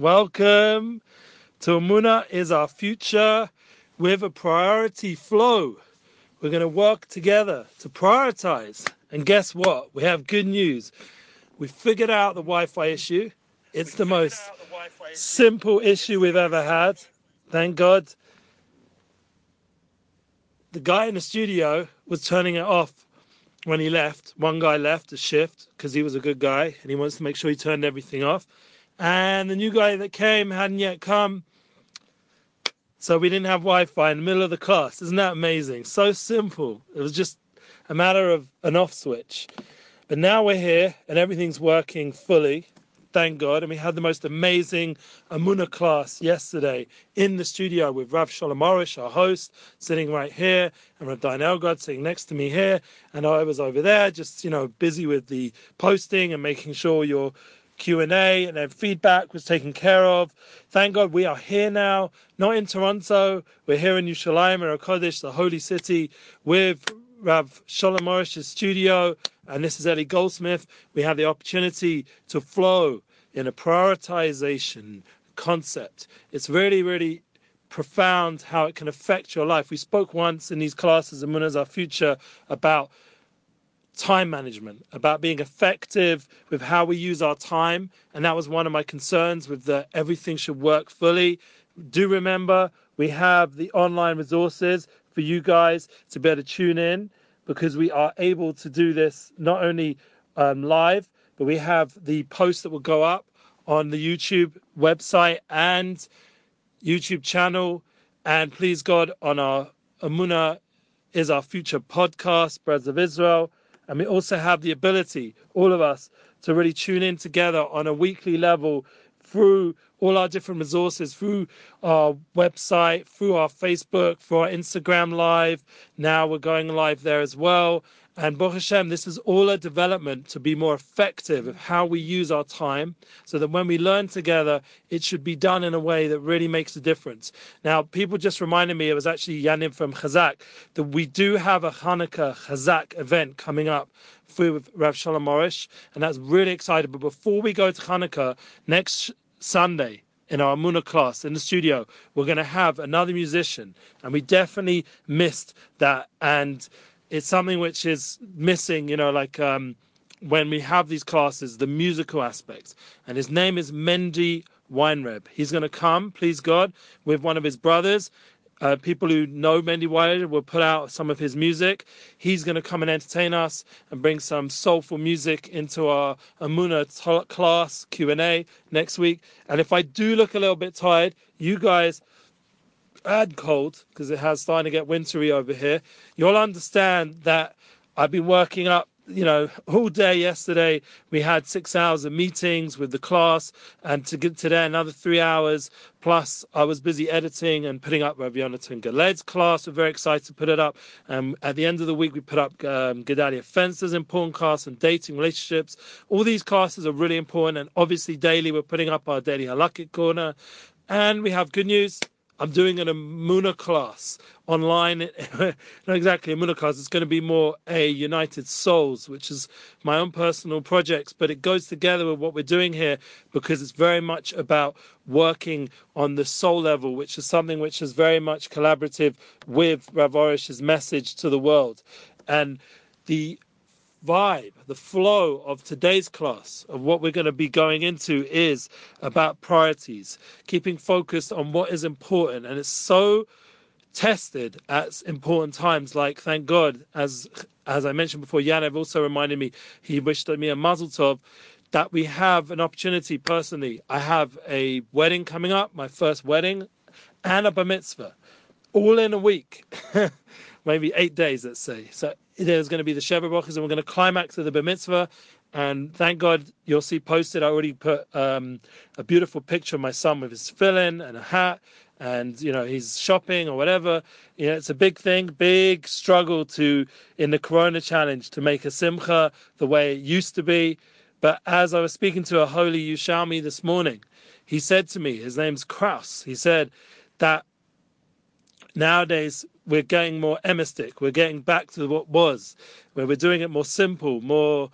Welcome to Emuna is our future with a priority flow. We're going to work together to prioritize. And guess what? We have good news. We figured out the Wi Fi issue. It's the most simple issue we've ever had. Thank God. The guy in the studio was turning it off when he left. One guy left a shift because he was a good guy and he wants to make sure he turned everything off and the new guy that came hadn't yet come. So we didn't have Wi Fi in the middle of the class. Isn't that amazing? So simple. It was just a matter of an off switch. But now we're here and everything's working fully. Thank God. And we had the most amazing Emuna class yesterday in the studio with Rav Shalom Arush, our host, sitting right here, and Rav Dayan Elgod sitting next to me here. And I was over there, just, you know, busy with the posting and making sure you're Q&A and then feedback was taken care of. Thank God we are here now, not in Toronto. We're here in Yerushalayim, Kodesh, the holy city, with Rav Shalom Arush's studio. And this is Eli Goldsmith. We have the opportunity to flow in a prioritization concept. It's really, really profound how it can affect your life. We spoke once in these classes, and Muna's Our Future, about time management, about being effective with how we use our time. And that was one of my concerns with the everything should work fully. Do remember we have the online resources for you guys to be able to tune in because we are able to do this not only um, live, but we have the posts that will go up on the YouTube website and YouTube channel. And please God, on our Emuna is our future podcast, Brothers of Israel. And we also have the ability, all of us, to really tune in together on a weekly level through all our different resources, through our website, through our Facebook, through our Instagram live. Now we're going live there as well. And Baruch Hashem, this is all a development to be more effective of how we use our time so that when we learn together, it should be done in a way that really makes a difference. Now, people just reminded me, it was actually Yanim from Chazak, that we do have a Hanukkah Chazak event coming up with Rav Shalom Arush, and that's really exciting. But before we go to Hanukkah, next Sunday, in our Muna class in the studio, we're going to have another musician, and we definitely missed that. And it's something which is missing, you know, like um, when we have these classes, the musical aspects. And his name is Mendy Weinreb. He's going to come, please God, with one of his brothers. Uh, people who know Mendy Weinreb will put out some of his music. He's going to come and entertain us and bring some soulful music into our Emuna t- class Q&A next week. And if I do look a little bit tired, you guys and cold because it has starting to get wintry over here, you'll understand that I've been working up, you know, all day yesterday. We had six hours of meetings with the class, and to get today another three hours. Plus, I was busy editing and putting up Rav Yonatan Galed's class. We're very excited to put it up. Um, at the end of the week, we put up um, Gedalia Fenster's important class and dating relationships. All these classes are really important, and obviously, daily we're putting up our daily halakhic corner. And we have good news I'm doing an Emuna class online. Not exactly a Emuna class. It's going to be more a United Souls, which is my own personal projects, but it goes together with what we're doing here because it's very much about working on the soul level, which is something which is very much collaborative with Rav Arush's message to the world. And the vibe, the flow of today's class, of what we're going to be going into, is about priorities, keeping focused on what is important. And it's so tested at important times. Like, thank God, as as I mentioned before, Yanev also reminded me, he wished me a mazel tov, that we have an opportunity personally. I have a wedding coming up, my first wedding, and a bar mitzvah, all in a week. maybe eight days, let's say. So there's going to be the Sheva Brachas, and we're going to climax to the Bar Mitzvah. And thank God you'll see posted. I already put um, a beautiful picture of my son with his tefillin and a hat, and you know he's shopping or whatever. You know, it's a big thing, big struggle to in the Corona challenge to make a simcha the way it used to be. But as I was speaking to a holy Yerushalmi this morning, he said to me, his name's Kraus. He said that nowadays we're getting more emistic. We're getting back to what was, where we're doing it more simple, more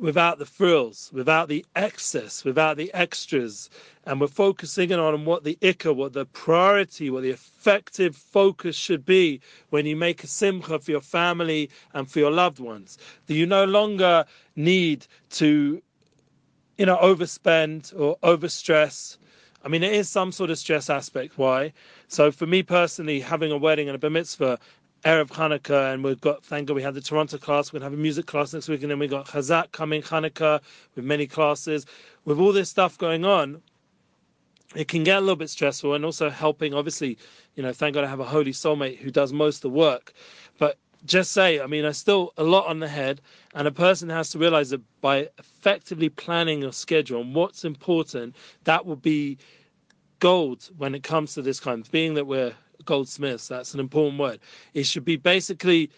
without the frills, without the excess, without the extras. And we're focusing on what the ikka, what the priority, what the effective focus should be when you make a simcha for your family and for your loved ones. That you no longer need to, you know, overspend or overstress. I mean, it is some sort of stress aspect. Why? So for me personally, having a wedding and a bar mitzvah Erev Hanukkah, and we've got, thank God, we had the Toronto class. We're going to have a music class next week, and then we got Chazak coming, Hanukkah, with many classes. With all this stuff going on, it can get a little bit stressful, and also helping, obviously, you know, thank God I have a holy soulmate who does most of the work. But just say, I mean, there's still a lot on the head, and a person has to realize that by effectively planning your schedule and what's important, that will be gold when it comes to this kind being that we're goldsmiths. That's an important word. It should be basically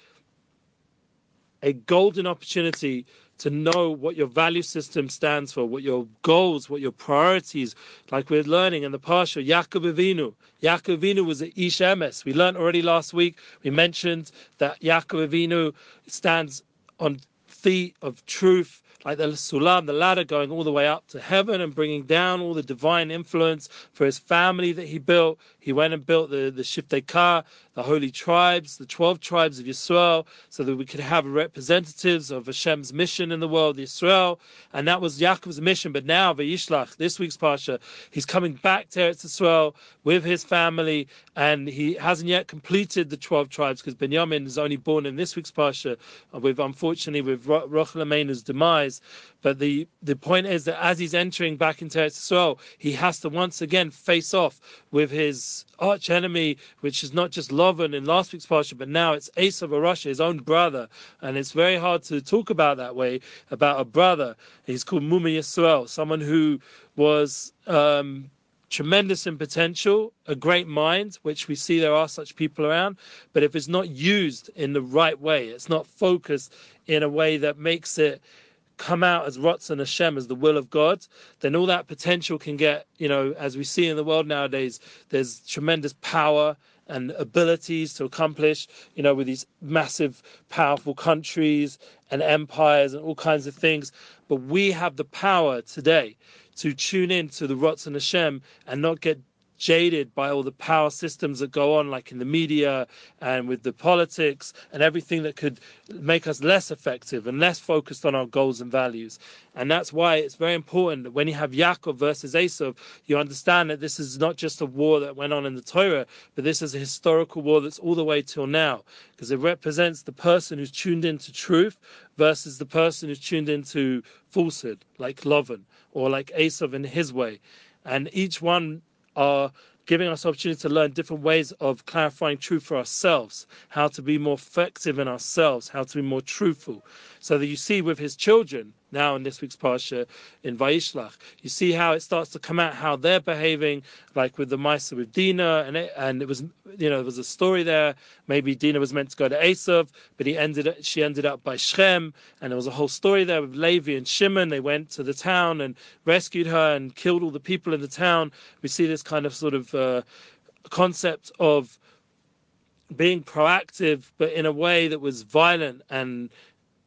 a golden opportunity to know what your value system stands for, what your goals, what your priorities, like we're learning in the Parsha, Yaakov Avinu. Yaakov Avinu was an Ish Emes. We learned already last week, we mentioned that Yaakov Avinu stands on feet of truth, like the sulam, the ladder going all the way up to heaven and bringing down all the divine influence for his family that he built. He went and built the, the Shivtei the holy tribes, the 12 tribes of Yisrael, so that we could have representatives of Hashem's mission in the world, Yisrael. And that was Yaakov's mission. But now, Vayishlach, this week's Parsha, he's coming back to Eretz with his family, and he hasn't yet completed the 12 tribes because Benjamin is only born in this week's Parsha, with unfortunately with Rachel Imeinu's demise. But the, the point is that as he's entering back into Israel, he has to once again face off with his arch enemy, which is not just Lovan in last week's parsha, but now it's Esav Russia, his own brother. And it's very hard to talk about that way, about a brother. He's called Muma Yisrael, someone who was um, tremendous in potential, a great mind, which we see there are such people around. But if it's not used in the right way, it's not focused in a way that makes it come out as Ratzon Hashem, as the will of God, then all that potential can get, you know, as we see in the world nowadays, there's tremendous power and abilities to accomplish, you know, with these massive, powerful countries and empires and all kinds of things. But we have the power today to tune in to the Ratzon Hashem and not get jaded by all the power systems that go on, like in the media and with the politics and everything that could make us less effective and less focused on our goals and values. And that's why it's very important that when you have Yaakov versus Esav, you understand that this is not just a war that went on in the Torah, but this is a historical war that's all the way till now, because it represents the person who's tuned into truth versus the person who's tuned into falsehood, like Lovan or like Esav in his way. And each one are giving us opportunity to learn different ways of clarifying truth for ourselves, how to be more effective in ourselves, how to be more truthful. So that you see with his children, now in this week's Parsha in Vayishlach. You see how it starts to come out how they're behaving, like with the Maisa with Dina, and it, and it was you know there was a story there. Maybe Dina was meant to go to Esav, but he ended up, she ended up by Shechem, and there was a whole story there with Levi and Shimon. They went to the town and rescued her and killed all the people in the town. We see this kind of sort of uh, concept of being proactive, but in a way that was violent and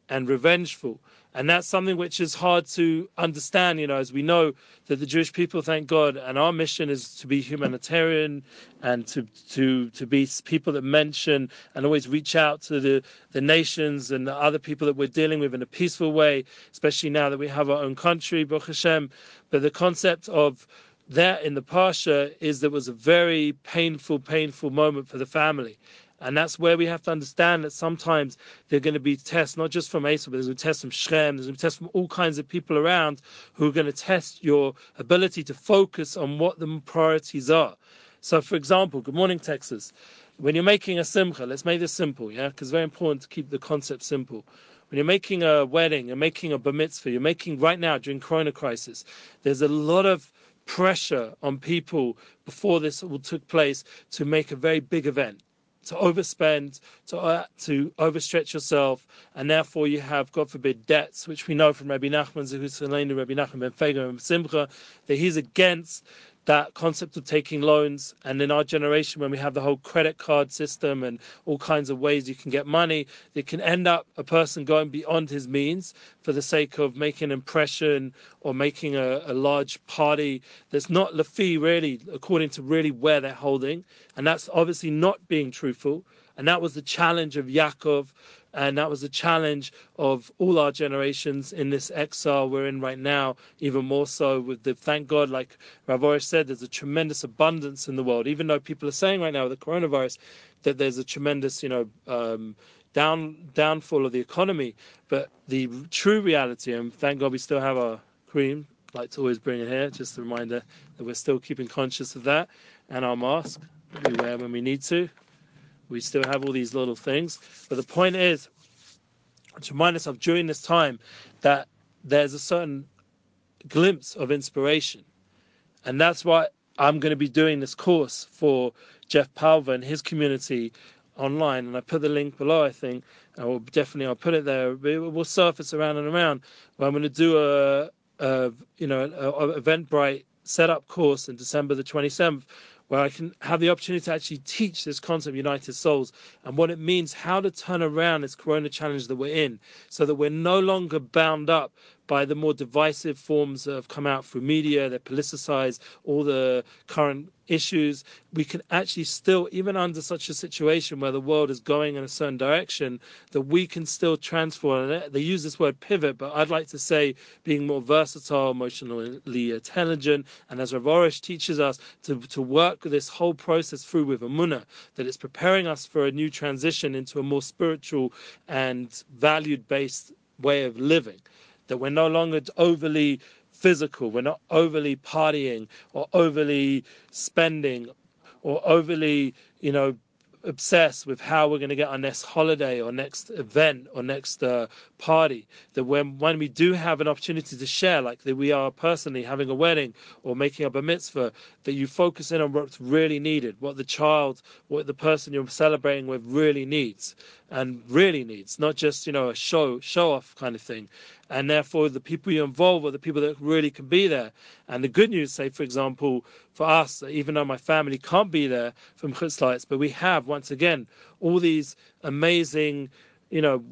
and revengeful. And that's something which is hard to understand, you know, as we know that the Jewish people, thank God, and our mission is to be humanitarian and to to to be people that mention and always reach out to the, the nations and the other people that we're dealing with in a peaceful way, especially now that we have our own country, Baruch Hashem. But the concept of that in the Parsha is there was a very painful, painful moment for the family. And that's where we have to understand that sometimes there are going to be tests, not just from Esav, but there's going to be tests from Shechem, there's going to be tests from all kinds of people around who are going to test your ability to focus on what the priorities are. So, for example, good morning, Texas. When you're making a simcha, let's make this simple, yeah, because it's very important to keep the concept simple. When you're making a wedding, you're making a bar mitzvah, you're making right now during Corona crisis, there's a lot of pressure on people before this all took place to make a very big event to overspend, to uh, to overstretch yourself, and therefore you have, God forbid, debts, which we know from Rabbi Nachman Zehus Rabbi Nachman Ben and Simcha, that he's against that concept of taking loans. And in our generation, when we have the whole credit card system and all kinds of ways you can get money, it can end up a person going beyond his means for the sake of making an impression or making a, a large party that's not Lafi really, according to really where they're holding. And that's obviously not being truthful. And that was the challenge of Yaakov and that was the challenge of all our generations in this exile we're in right now, even more so with the thank God, like Rav Arush said, there's a tremendous abundance in the world. Even though people are saying right now with the coronavirus that there's a tremendous, you know, um, down downfall of the economy, but the true reality, and thank God we still have our cream, like to always bring it here, just a reminder that we're still keeping conscious of that, and our mask we wear when we need to. We still have all these little things. But the point is to remind of during this time that there's a certain glimpse of inspiration. And that's why I'm going to be doing this course for Jeff Pulver and his community online. And I put the link below, I think. I will definitely I'll put it there. It will surface around and around. Where I'm going to do a, a you know, a, a Eventbrite setup course in December the 27th where I can have the opportunity to actually teach this concept, of United Souls, and what it means, how to turn around this corona challenge that we're in, so that we're no longer bound up by the more divisive forms that have come out through media that politicize all the current issues. We can actually still, even under such a situation where the world is going in a certain direction, that we can still transform. And they use this word pivot, but I'd like to say being more versatile, emotionally intelligent, and as Rav Arush teaches us to, to work this whole process through with Amuna, that it's preparing us for a new transition into a more spiritual and valued based way of living that we're no longer overly physical, we're not overly partying or overly spending or overly, you know, obsessed with how we're going to get our next holiday or next event or next uh, party. That when when we do have an opportunity to share, like that we are personally having a wedding or making up a mitzvah, that you focus in on what's really needed, what the child, what the person you're celebrating with really needs, and really needs, not just you know a show show off kind of thing. And therefore, the people you involve are the people that really can be there. And the good news, say for example, for us, even though my family can't be there from Chutz La'aretz, but we have once again all these amazing, you know,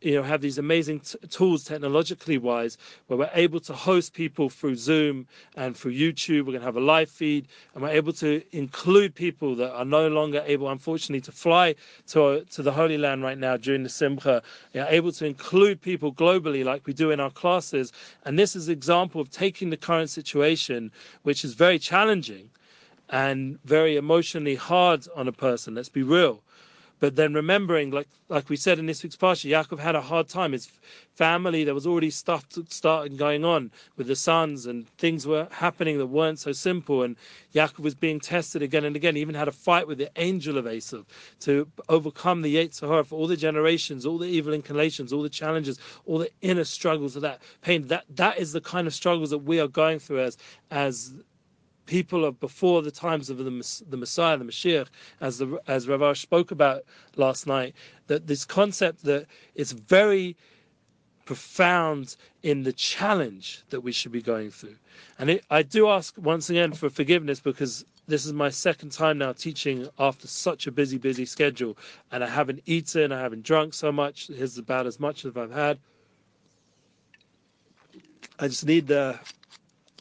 you know have these amazing t- tools technologically wise where we're able to host people through zoom and through youtube. We're going to have a live feed and we're able to include people that are no longer able unfortunately to fly to, to the holy land right now during the simcha. We are able to include people globally like we do in our classes. And this is an example of taking the current situation which is very challenging and very emotionally hard on a person let's be real but then remembering, like like we said in this week's parsha, Yaakov had a hard time. His family, there was already stuff starting going on with the sons, and things were happening that weren't so simple. And Yaakov was being tested again and again. He even had a fight with the angel of Esav to overcome the Yetzer Hara for all the generations, all the evil inclinations, all the challenges, all the inner struggles of that pain. That that is the kind of struggles that we are going through as as people of before the times of the, the Messiah, the Mashiach, as the as Rav spoke about last night, that this concept that it's very profound in the challenge that we should be going through. And it, I do ask once again for forgiveness because this is my second time now teaching after such a busy, busy schedule, and I haven't eaten, I haven't drunk so much. Here's about as much as I've had. I just need the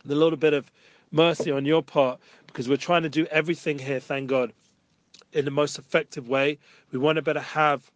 the little bit of mercy on your part because we're trying to do everything here, thank God, in the most effective way. We want to better have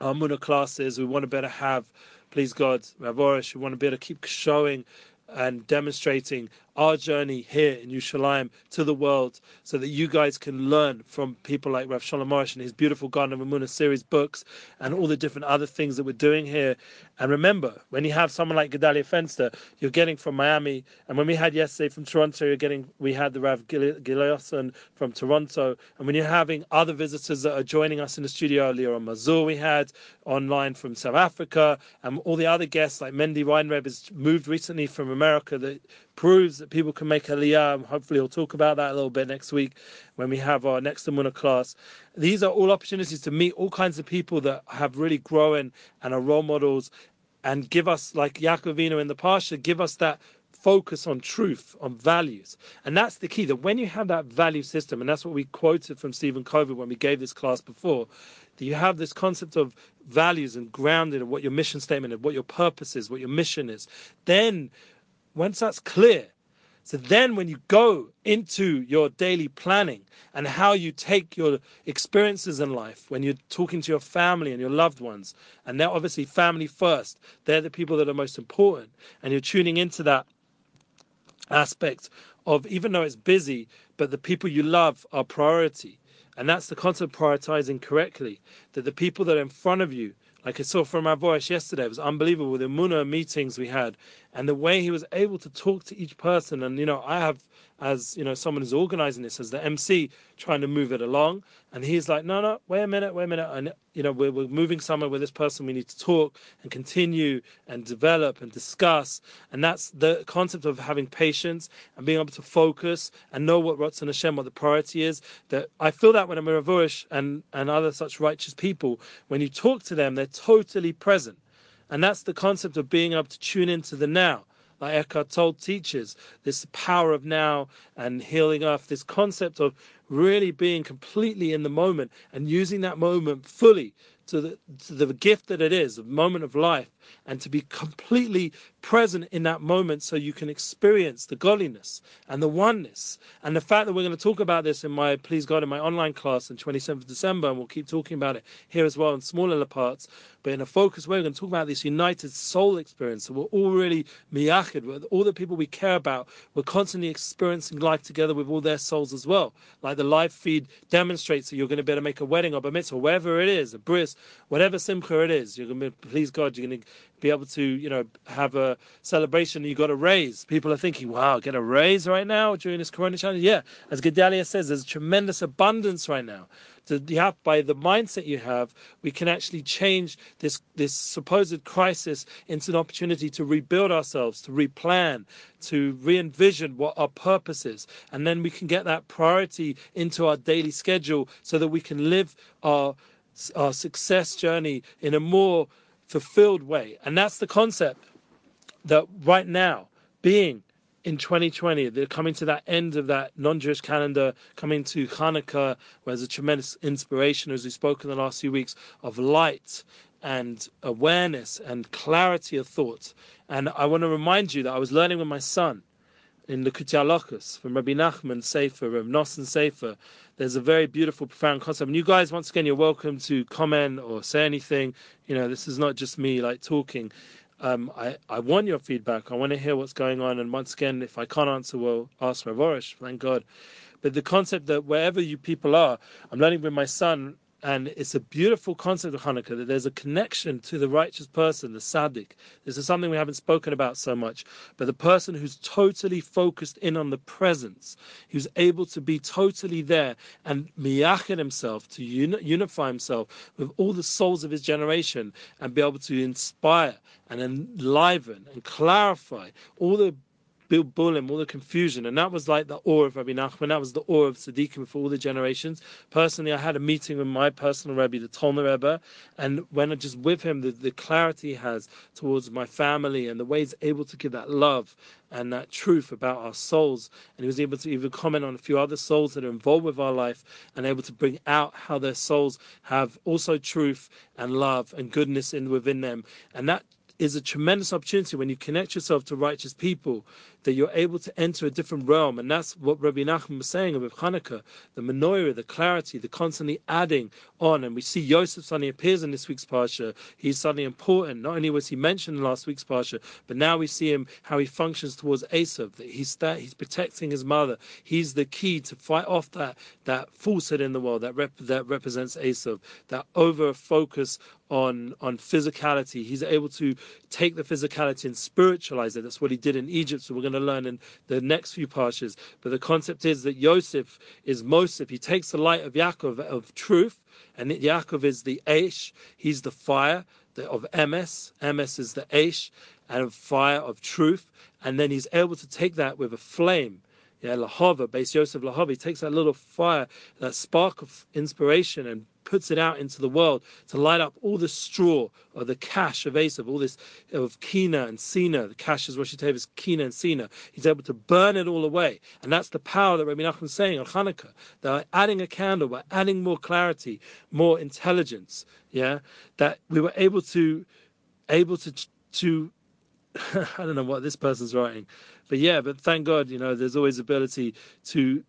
our Muna classes. We want to better have, please God, Rav Arush, we want to be able to keep showing and demonstrating our journey here in Yerushalayim to the world so that you guys can learn from people like Rav Shalom Arush and his beautiful Garden of Emunah series books and all the different other things that we're doing here. And remember, when you have someone like Gedalia Fenster, you're getting from Miami. And when we had yesterday from Toronto, you're getting, we had the Rav Gileoson from Toronto. And when you're having other visitors that are joining us in the studio, Leon Mazur we had online from South Africa, and all the other guests like Mendy Weinreb has moved recently from America that proves that people can make aliyah. Hopefully, we'll talk about that a little bit next week when we have our next Emuna class. These are all opportunities to meet all kinds of people that have really grown and are role models and give us, like Yaakov Avinu in the Parsha, give us that focus on truth, on values. And that's the key that when you have that value system, and that's what we quoted from Stephen Covey when we gave this class before, that you have this concept of values and grounded of what your mission statement is, what your purpose is, what your mission is, then once that's clear, so then when you go into your daily planning and how you take your experiences in life, when you're talking to your family and your loved ones, and they're obviously family first, they're the people that are most important, and you're tuning into that aspect of even though it's busy, but the people you love are priority. And that's the concept of prioritizing correctly. That the people that are in front of you, like I saw from our voice yesterday, it was unbelievable the Muna meetings we had and the way he was able to talk to each person. And, you know, I have as you know someone who's organizing this as the MC trying to move it along. And he's like no no wait a minute wait a minute. And you know we're, we're moving somewhere with this person. We need to talk and continue and develop and discuss. And that's the concept of having patience and being able to focus and know what Ratzon Hashem what the priority is. That I feel that when I'm a Ravush and and other such righteous people when you talk to them they're totally present. And that's the concept of being able to tune into the now like Eckhart Tolle teaches, this power of now and healing earth, this concept of really being completely in the moment and using that moment fully to the, to the gift that it is, a moment of life, and to be completely present in that moment so you can experience the godliness and the oneness. And the fact that we're going to talk about this in my Please God in my online class on 27th of December, and we'll keep talking about it here as well in smaller parts, but in a focused way, we're going to talk about this united soul experience. So we're all really miyachid, with all the people we care about, we're constantly experiencing life together with all their souls as well. Like the live feed demonstrates that you're going to be able to make a wedding or a mitzvah, wherever it is, a bris, whatever simcha it is, you're going to be, please God, you're going to be able to, you know, have a celebration. You got a raise. People are thinking, wow, get a raise right now during this Corona challenge. Yeah, as Gedalia says, there's tremendous abundance right now. To have by the mindset you have, we can actually change this this supposed crisis into an opportunity to rebuild ourselves, to replan, to re-envision what our purpose is, and then we can get that priority into our daily schedule so that we can live our our success journey in a more fulfilled way. And that's the concept that right now, being in 2020, they're coming to that end of that non Jewish calendar, coming to Hanukkah, where there's a tremendous inspiration, as we spoke in the last few weeks, of light and awareness and clarity of thought. And I want to remind you that I was learning with my son in Likutei Halachos from Rabbi Nachman Sefer, Rabbi Nosson Sefer. There's a very beautiful, profound concept. And you guys, once again, you're welcome to comment or say anything. You know, this is not just me like talking. Um, I, I want your feedback. I want to hear what's going on. And once again, if I can't answer, we'll ask Rav Arush, thank God. But the concept that wherever you people are, I'm learning with my son and it's a beautiful concept of Hanukkah that there's a connection to the righteous person, the Tzaddik. This is something we haven't spoken about so much, but the person who's totally focused in on the presence, who's able to be totally there and miyachin himself, to uni- unify himself with all the souls of his generation and be able to inspire and enliven and clarify all the Bilbulim, all the confusion. And that was like the awe of Rabbi Nachman. That was the awe of Tzaddikim for all the generations. Personally, I had a meeting with my personal Rebbe, the Tolner Rebbe, and when I just with him, the, the clarity he has towards my family and the way he's able to give that love and that truth about our souls. And he was able to even comment on a few other souls that are involved with our life and able to bring out how their souls have also truth and love and goodness in within them. And that is a tremendous opportunity when you connect yourself to righteous people that you're able to enter a different realm. And that's what Rabbi Nachman was saying with Hanukkah, the menorah, the clarity, the constantly adding on. And we see Yosef suddenly appears in this week's Parsha. He's suddenly important. Not only was he mentioned in last week's Parsha, but now we see him how he functions towards Esav, that he's, that he's protecting his mother. He's the key to fight off that, that falsehood in the world that, rep, that represents Esav, that over focus on on physicality. He's able to take the physicality and spiritualize it. That's what he did in Egypt. So we're going to learn in the next few parshas. But the concept is that Yosef is Mosif. He takes the light of Yaakov of truth, and Yaakov is the Aish. He's the fire of Emes. Emes is the Aish and fire of truth. And then he's able to take that with a flame Yeah, Lahava, Beis Yosef Lahava. He takes that little fire, that spark of inspiration, and puts it out into the world to light up all the straw or the cash of Esav, all this of Kina and Sina. The cash is Rosh is Kina and Sina. He's able to burn it all away. And that's the power that Rabbi Nachman is saying on Hanukkah. That by adding a candle, by adding more clarity, more intelligence, yeah, that we were able to able to to I don't know what this person's writing, but yeah, but thank God, you know, there's always ability to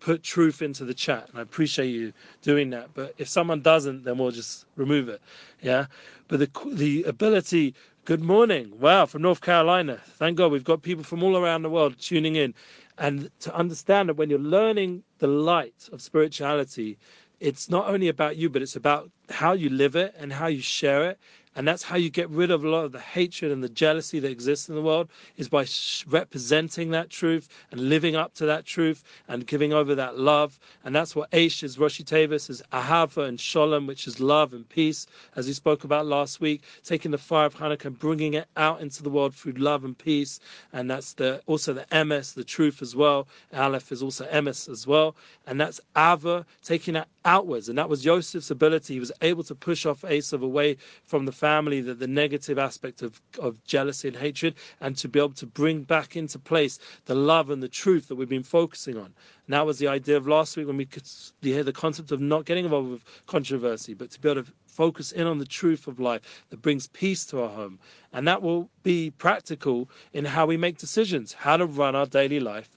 put truth into the chat, and I appreciate you doing that. But if someone doesn't, then we'll just remove it. Yeah, but the the ability. Good morning. Wow, from North Carolina. Thank God we've got people from all around the world tuning in, and to understand that when you're learning the light of spirituality, it's not only about you, but it's about how you live it and how you share it and that's how you get rid of a lot of the hatred and the jealousy that exists in the world is by representing that truth and living up to that truth and giving over that love. And that's what Aish is, Roshi Tavis is Ahava and Shalom, which is love and peace, as we spoke about last week, taking the fire of Hanukkah and bringing it out into the world through love and peace. And that's the also the emes, the truth as well. Aleph is also emes as well. And that's Ava, taking that outwards. And that was Joseph's ability. He was able to push off Esav away from the family, the, the negative aspect of, of jealousy and hatred, and to be able to bring back into place the love and the truth that we've been focusing on. And that was the idea of last week when we could hear the concept of not getting involved with controversy, but to be able to focus in on the truth of life that brings peace to our home. And that will be practical in how we make decisions, how to run our daily life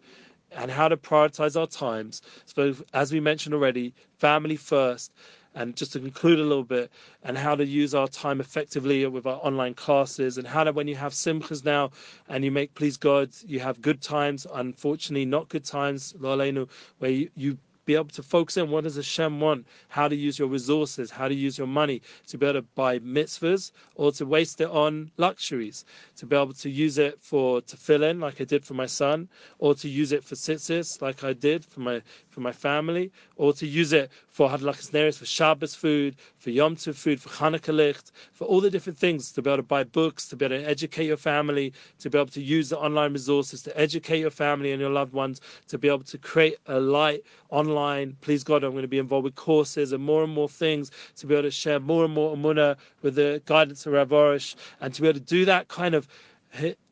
and how to prioritize our times. So, as we mentioned already, family first. And just to conclude a little bit, and how to use our time effectively with our online classes, and how to, when you have simchas now and you make please God, you have good times, unfortunately, not good times, where you, you be able to focus in. What does Hashem want, how to use your resources, how to use your money to be able to buy mitzvahs or to waste it on luxuries, to be able to use it for to fill in like I did for my son, or to use it for tzitzis like I did for my for my family, or to use it for hadlakas neris, for Shabbos food, for Yom Tov food, for Hanukkah licht, for all the different things, to be able to buy books, to be able to educate your family, to be able to use the online resources to educate your family and your loved ones, to be able to create a light online. Please God, I'm going to be involved with courses and more and more things to be able to share more and more emuna with the guidance of Rav Arush, and to be able to do that kind of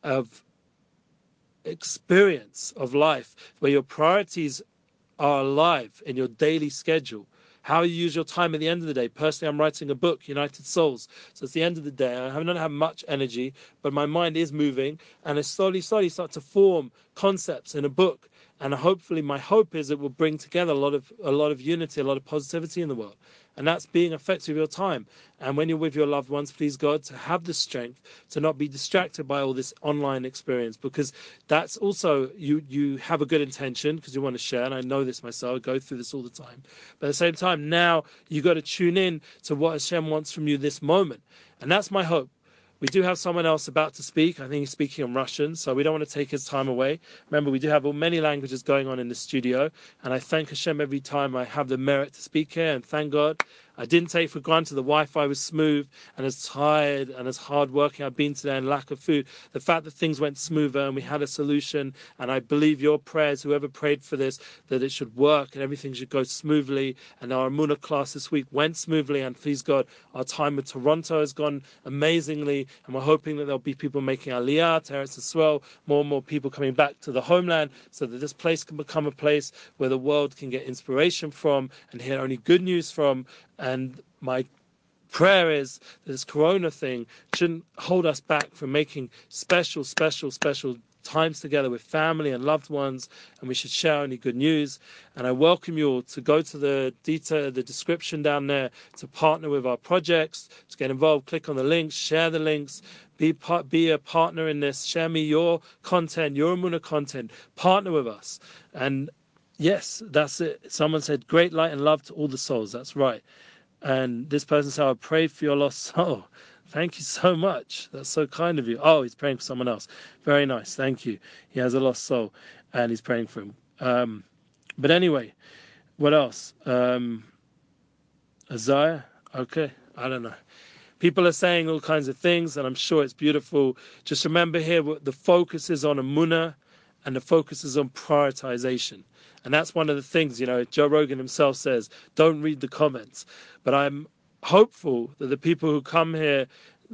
of experience of life where your priorities are alive in your daily schedule. How you use your time at the end of the day. Personally, I'm writing a book, United Souls. So it's the end of the day. I have not had much energy, but my mind is moving, and I slowly, slowly start to form concepts in a book. And hopefully, my hope is it will bring together a lot of a lot of unity, a lot of positivity in the world and that's being effective with your time. And when you're with your loved ones, please God, to have the strength to not be distracted by all this online experience, because that's also you you have a good intention because you want to share, and I know this myself. I go through this all the time, but at the same time, now you got to tune in to what Hashem wants from you this moment, and that's my hope. We do have someone else about to speak. I think he's speaking in Russian, so we don't want to take his time away. Remember, we do have many languages going on in the studio, and I thank Hashem every time I have the merit to speak here, and thank God I didn't take for granted the Wi-Fi was smooth and as tired and as hard working I've been today and lack of food. The fact that things went smoother and we had a solution, and I believe your prayers, whoever prayed for this, that it should work and everything should go smoothly. And our Emuna class this week went smoothly, and please God, our time with Toronto has gone amazingly, and we're hoping that there'll be people making Aliyah, Terrace as well, more and more people coming back to the homeland, so that this place can become a place where the world can get inspiration from and hear only good news from and my prayer is that this corona thing shouldn't hold us back from making special, special, special times together with family and loved ones, and we should share any good news. And I welcome you all to go to the detail, the description down there to partner with our projects, to get involved. Click on the links, share the links, be part, be a partner in this. Share me your content, your Emuna content. Partner with us, and yes, that's it. Someone said, "Great light and love to all the souls." That's right. And this person said, I pray for your lost soul. Thank you so much. That's so kind of you. Oh, he's praying for someone else. Very nice. Thank you. He has a lost soul and he's praying for him. Um, but anyway, what else? Um, Isaiah? Okay. I don't know. People are saying all kinds of things, and I'm sure it's beautiful. Just remember here, the focus is on Emuna and the focus is on prioritization. And that's one of the things, you know, Joe Rogan himself says, don't read the comments. But I'm hopeful that the people who come here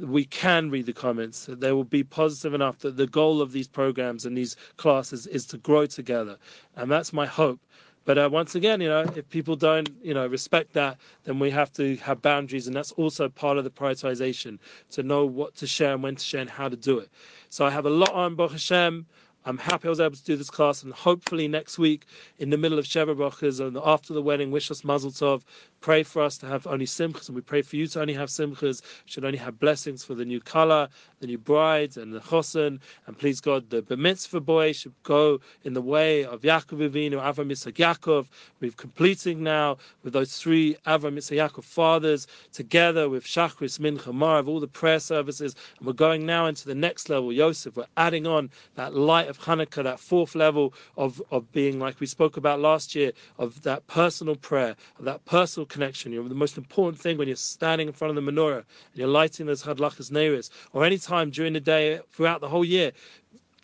we can read the comments. That they will be positive enough that the goal of these programs and these classes is to grow together. And that's my hope. But uh, once again, you know, if people don't, you know, respect that, then we have to have boundaries, and that's also part of the prioritization to know what to share and when to share and how to do it. So I have a lot on Baruch Hashem. I'm happy I was able to do this class, and hopefully next week, in the middle of Sheva Brachas and after the wedding, wish us Mazel Tov, pray for us to have only simchas, and we pray for you to only have simchas. Should only have blessings for the new kala, the new bride, and the chosen. And please God, the b'mitzvah boy should go in the way of Yaakov Avinu, Avram Yitzchak Yaakov. We're completing now with those three Avram Yitzchak Yaakov fathers together with Shachris, Mincha, Maariv, all the prayer services, and we're going now into the next level, Yosef. We're adding on that light of Hanukkah, that fourth level of of being like we spoke about last year, of that personal prayer, of that personal connection. You know, the most important thing when you're standing in front of the menorah and you're lighting those hadlachas neiris, or any time during the day throughout the whole year,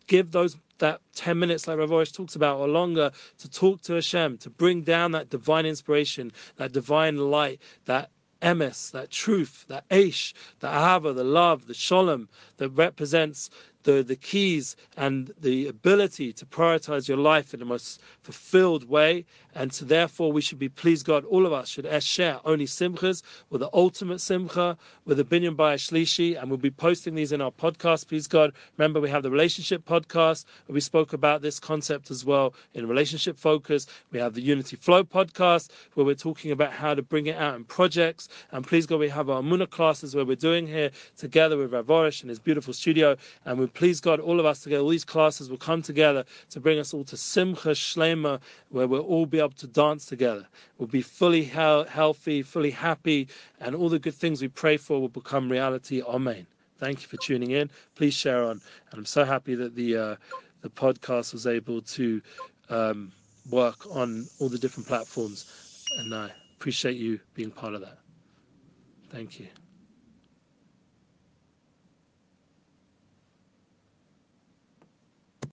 give those that 10 minutes like Rav Arush talks about or longer to talk to Hashem, to bring down that divine inspiration, that divine light, that emes, that truth, that aish, the ahava, the love, the shalom that represents the, the keys and the ability to prioritize your life in the most fulfilled way. And so therefore we should be pleased God, all of us should share only simchas with the ultimate simcha, with the binyan by shlishi, and we'll be posting these in our podcast, please God. Remember we have the relationship podcast we spoke about this concept as well in relationship focus. We have the Unity Flow podcast where we're talking about how to bring it out in projects. And please God, we have our Muna classes where we're doing here together with Rav Arush in his beautiful studio. And we please God, all of us together, all these classes will come together to bring us all to Simcha Shlema, where we'll all be able to dance together. We'll be fully he- healthy, fully happy, and all the good things we pray for will become reality. Amen. Thank you for tuning in. Please share on. And I'm so happy that the uh, the podcast was able to um, work on all the different platforms, and I appreciate you being part of that. Thank you.